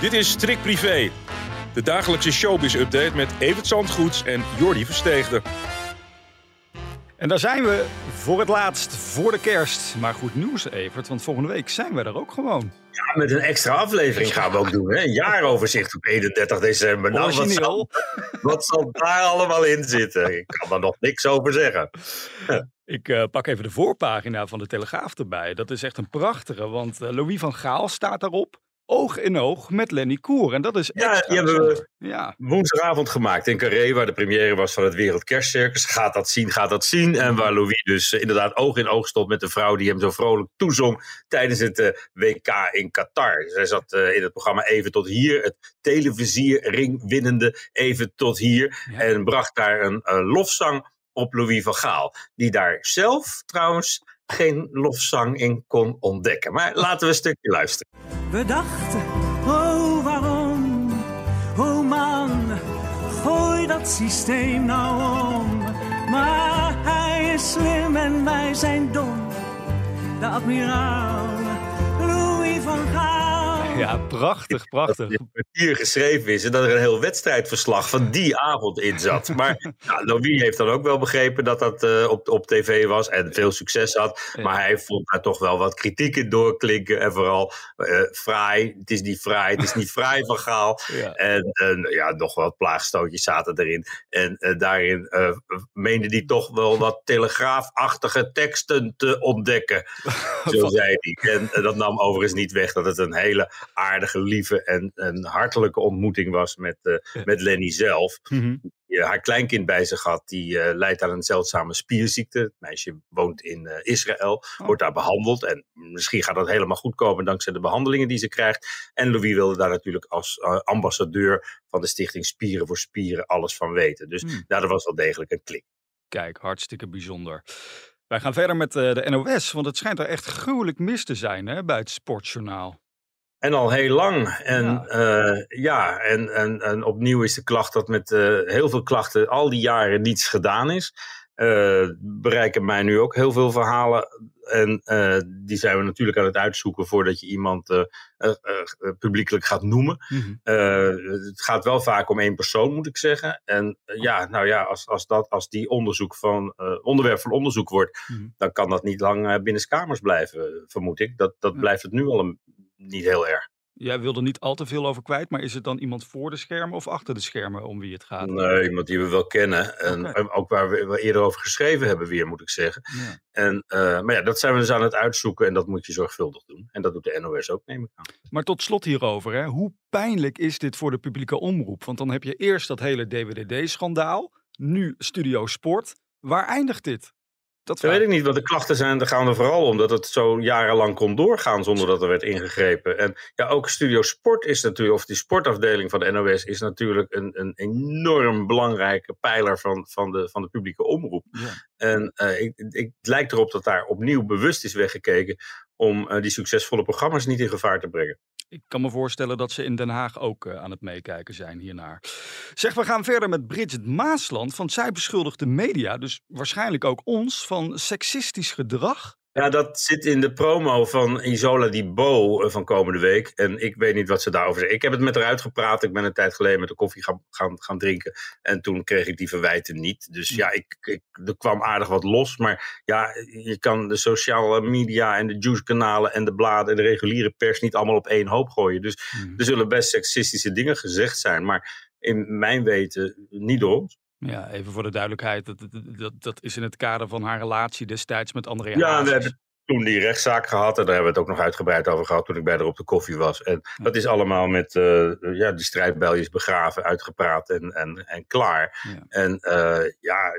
Dit is Trick Privé, de dagelijkse showbiz-update met Evert Zandgoeds en Jordi Versteegde. En daar zijn we voor het laatst, voor de kerst. Maar goed nieuws, Evert, want volgende week zijn we er ook gewoon. Ja, met een extra aflevering gaan we ook doen. Hè? Een jaaroverzicht op 31 december. Nou, wat zal, wat zal daar allemaal in zitten? Ik kan er nog niks over zeggen. Ik uh, pak even de voorpagina van de Telegraaf erbij. Dat is echt een prachtige, want uh, Louis van Gaal staat daarop oog in oog met Lenny Koer. En dat is Ja, die hebben we ja. woensdagavond gemaakt in Carré, waar de première was van het Wereld Kerstcircus. Gaat dat zien, gaat dat zien. En waar Louis dus eh, inderdaad oog in oog stond met de vrouw die hem zo vrolijk toezong tijdens het uh, WK in Qatar. Zij zat uh, in het programma Even tot hier, het televisiering winnende Even tot hier. Ja. En bracht daar een, een lofzang op Louis van Gaal. Die daar zelf trouwens geen lofzang in kon ontdekken. Maar laten we een stukje luisteren. We dachten, oh waarom, oh man, gooi dat systeem nou om. Maar hij is slim en wij zijn dom, de admiraal Louis van Gaal. Ja, prachtig, prachtig. Dat kwartier geschreven is en dat er een heel wedstrijdverslag van die avond in zat. Maar ja, Louis heeft dan ook wel begrepen dat dat uh, op, op tv was en veel succes had. Maar hij vond daar toch wel wat kritiek in doorklinken. En vooral uh, fraai, het is niet fraai, het is niet fraai van Gaal. Ja. En, ja, nog wat plaagstootjes zaten erin. En uh, daarin meende hij toch wel wat telegraafachtige teksten te ontdekken. Zo zei hij. En dat nam overigens niet weg dat het een hele aardige, lieve en een hartelijke ontmoeting was met, uh, met Lenny zelf. Mm Die haar kleinkind bij zich had, die uh, leidt aan een zeldzame spierziekte. Het meisje woont in Israël, oh. wordt daar behandeld. En misschien gaat dat helemaal goed komen dankzij de behandelingen die ze krijgt. En Louis wilde daar natuurlijk als ambassadeur van de stichting Spieren voor Spieren alles van weten. Dus mm. daar was wel degelijk een klik. Kijk, hartstikke bijzonder. Wij gaan verder met de NOS, want het schijnt er echt gruwelijk mis te zijn hè, bij het Sportjournaal. En al heel lang. En ja, uh, ja en, en, en opnieuw is de klacht dat met uh, heel veel klachten al die jaren niets gedaan is. Uh, bereiken mij nu ook heel veel verhalen. En die zijn we natuurlijk aan het uitzoeken voordat je iemand publiekelijk gaat noemen. Mm -hmm. het gaat wel vaak om één persoon, moet ik zeggen. En ja, nou ja, als, als, dat, als die onderzoek van, onderwerp van onderzoek wordt, mm -hmm. dan kan dat niet lang binnen kamers blijven, vermoed ik. Dat, dat blijft het nu al een niet heel erg. Jij wil er niet al te veel over kwijt, maar is het dan iemand voor de schermen of achter de schermen om wie het gaat? Nee, iemand die we wel kennen. En okay. ook waar we, we, eerder over geschreven hebben, weer moet ik zeggen. Ja. En, uh, maar ja, dat zijn we dus aan het uitzoeken en dat moet je zorgvuldig doen. En dat doet de NOS ook, neem ik aan. Maar tot slot hierover, hè? hoe pijnlijk is dit voor de publieke omroep? Want dan heb je eerst dat hele DWDD-schandaal, nu Studio Sport. Waar eindigt dit? Dat weet ik niet, want de klachten zijn, gaan er vooral om dat het zo jarenlang kon doorgaan zonder dat er werd ingegrepen. En ja, ook Studio Sport is natuurlijk, of die sportafdeling van de NOS is natuurlijk een, een enorm belangrijke pijler van, van, de, van de publieke omroep. Ja. En uh, ik, ik, het lijkt erop dat daar opnieuw bewust is weggekeken om uh, die succesvolle programma's niet in gevaar te brengen. Ik kan me voorstellen dat ze in Den Haag ook uh, aan het meekijken zijn hiernaar. Zeg, we gaan verder met Bridget Maasland, want zij beschuldigt de media, dus waarschijnlijk ook ons, van seksistisch gedrag. Ja, dat zit in de promo van Isola Di Bo van komende week. En ik weet niet wat ze daarover zeggen. Ik heb het met haar uitgepraat. Ik ben een tijd geleden met de koffie gaan, gaan, gaan drinken. En toen kreeg ik die verwijten niet. Dus ja, ik, ik, er kwam aardig wat los. Maar ja, je kan de sociale media en de juice-kanalen en de bladen en de reguliere pers niet allemaal op één hoop gooien. Dus mm. er zullen best seksistische dingen gezegd zijn. Maar in mijn weten niet door ons. Ja, even voor de duidelijkheid, dat, dat, dat is in het kader van haar relatie destijds met Andrea Ja, we hebben, toen die rechtszaak gehad. En daar hebben we het ook nog uitgebreid over gehad toen ik bij haar op de koffie was. En dat is allemaal met uh, ja, die strijdbeljes begraven, uitgepraat en, en, en klaar. Ja. En uh, ja,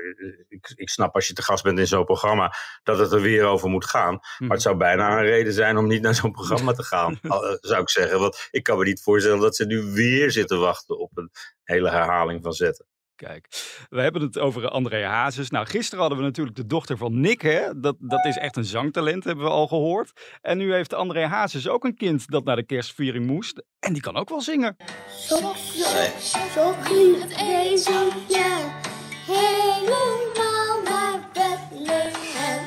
ik, ik snap als je te gast bent in zo'n programma dat het er weer over moet gaan. Maar het mhm. zou bijna een reden zijn om niet naar zo'n programma te gaan, zou ik zeggen. Want ik kan me niet voorstellen dat ze nu weer zitten wachten op een hele herhaling van zetten. Kijk, we hebben het over André Hazes. Nou, gisteren hadden we natuurlijk de dochter van Nick, hè? Dat, dat is echt een zangtalent, hebben we al gehoord. En nu heeft André Hazes ook een kind dat naar de kerstviering moest. En die kan ook wel zingen. Sok, sok, sok, het ezeltje, helemaal naar Bethlehem.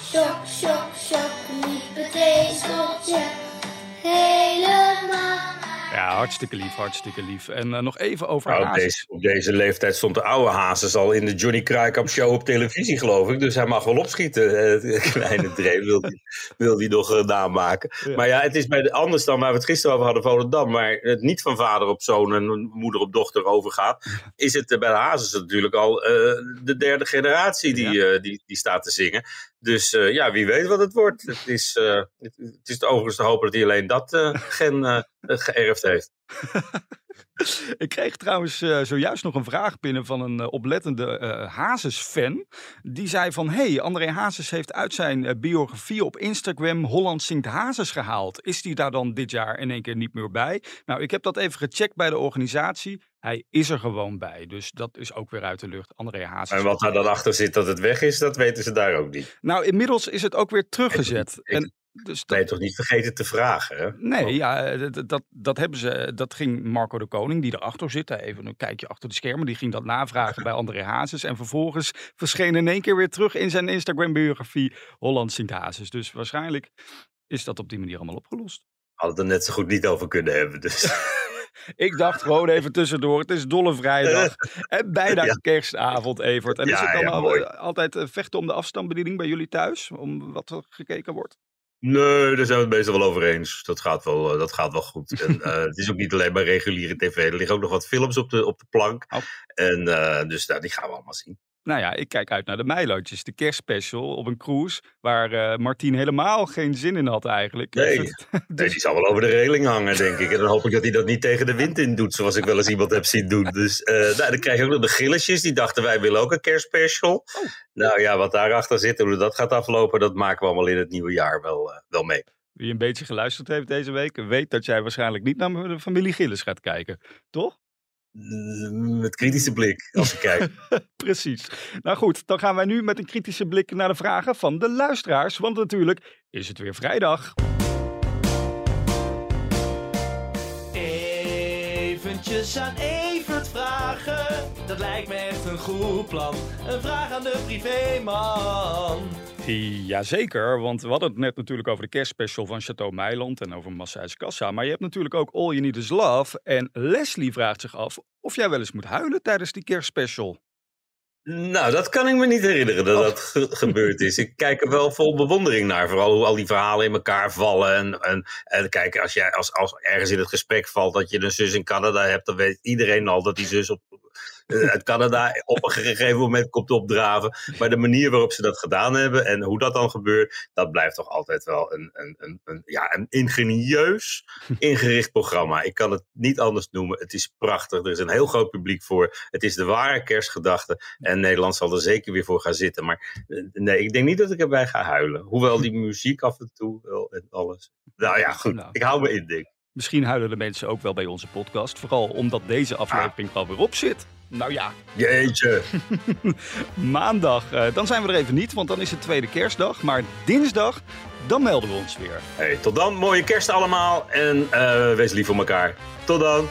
Sok, sok, sok, liep het ezeltje, ja, hartstikke lief, hartstikke lief. En uh, nog even over nou, op, deze, op deze, leeftijd stond de oude Hazes al in de Johnny Kruikamp show op televisie, geloof ik. Dus hij mag wel opschieten. Het kleine Dreef wil hij wil die nog uh, namaken. Ja. Maar ja, het is bij de, anders dan waar we het gisteren over hadden, Volendam. Maar het niet van vader op zoon en moeder op dochter overgaat. Is het uh, bij de Hazes natuurlijk al de derde generatie die, ja. die, die staat te zingen. Dus uh, ja, wie weet wat het wordt. Het is, uh, het, het, is overigens te hopen dat hij alleen dat uh, gen geërfd heeft. Ik kreeg trouwens zojuist nog een vraag binnen van een oplettende Hazes-fan. Die zei van, hey, André Hazes heeft uit zijn biografie op Instagram Holland Zingt Hazes gehaald. Is die daar dan dit jaar in één keer niet meer bij? Nou, ik heb dat even gecheckt bij de organisatie. Hij is er gewoon bij. Dus dat is ook weer uit de lucht. André Haas. En wat daar dan achter zit dat het weg is, dat weten ze daar ook niet. Nou, inmiddels is het ook weer teruggezet. en, dus dat... Ben je toch niet vergeten te vragen? Hè? Nee, oh. ja, eh, dat, dat, dat, hebben ze, dat ging Marco de Koning, die erachter zit. Even een kijkje achter de schermen. Die ging dat navragen bij André Hazes. En vervolgens verscheen in één keer weer terug in zijn Instagram-biografie Holland Sint Hazes. Dus waarschijnlijk is dat op die manier allemaal opgelost. Hadden het er net zo goed niet over kunnen hebben. Dus. Ik dacht gewoon even tussendoor. Het is Dolle Vrijdag. En bijna ja. kerstavond, Evert. En is het dan ja, altijd eh, vechten om de afstandsbediening bij jullie thuis? Om wat er gekeken wordt? Nee, daar zijn we het meestal wel over eens. Dat gaat wel, eh, dat gaat wel goed. En, uh, het is ook niet alleen maar reguliere tv. Er liggen ook nog wat films op de, op de plank. Oh. En uh, dus nou, die gaan we allemaal zien. Nou ja, ik kijk uit naar de Meilootjes, de kerstspecial op een cruise. Waar uh, Martien helemaal geen zin in had eigenlijk. Nee, dus... nee, die zal wel over de reling hangen, denk ik. En dan hoop ik dat hij dat niet tegen de wind in doet, zoals ik wel eens iemand heb zien doen. Dus uh, nou, dan krijg je ook nog de gilletjes. Die dachten wij willen ook een kerstspecial. Oh. Nou ja, wat daarachter zit, hoe dat gaat aflopen, dat maken we allemaal in het nieuwe jaar wel, uh, wel mee. Wie een beetje geluisterd heeft deze week, weet dat jij waarschijnlijk niet naar de familie Gilles gaat kijken, toch? Met kritische blik als ik kijk. Precies. Nou goed, dan gaan wij nu met een kritische blik naar de vragen van de luisteraars. Want natuurlijk is het weer vrijdag. Eventjes aan Vragen. Dat lijkt me echt een goed plan. Een vraag aan de privéman. Jazeker, want we hadden het net natuurlijk over de kerstspecial van Chateau Meiland en over Massage Kassa. Maar je hebt natuurlijk ook All You Need Is Love. En Leslie vraagt zich af of jij wel eens moet huilen tijdens die kerstspecial. Nou, dat kan ik me niet herinneren dat dat gebeurd is. Ik kijk er wel vol bewondering naar. Vooral hoe al die verhalen in elkaar vallen. En, en, en kijk, als, jij, als, als ergens in het gesprek valt dat je een zus in Canada hebt, dan weet iedereen al dat die zus op, uit eh, Canada op een gegeven moment komt opdraven. Maar de manier waarop ze dat gedaan hebben en hoe dat dan gebeurt, dat blijft toch altijd wel een, een, een, een, ja, een ingenieus ingericht programma. Ik kan het niet anders noemen. Het is prachtig. Er is een heel groot publiek voor. Het is de ware kerstgedachte. En Nederland zal er zeker weer voor gaan zitten. Maar eh, nee, ik denk niet dat ik erbij ga huilen. Hoewel die muziek af en toe wel en alles. Nou ja, goed. Nou. Ik hou me in, denk Misschien huilen de mensen ook wel bij onze podcast. Vooral omdat deze aflevering ah. alweer op zit. Nou ja. Jeetje. Maandag, uh, dan zijn we er even niet, want dan is het tweede kerstdag. Maar dinsdag, dan melden we ons weer. Hey, tot dan. Mooie kerst allemaal. En uh, wees lief voor elkaar. Tot dan.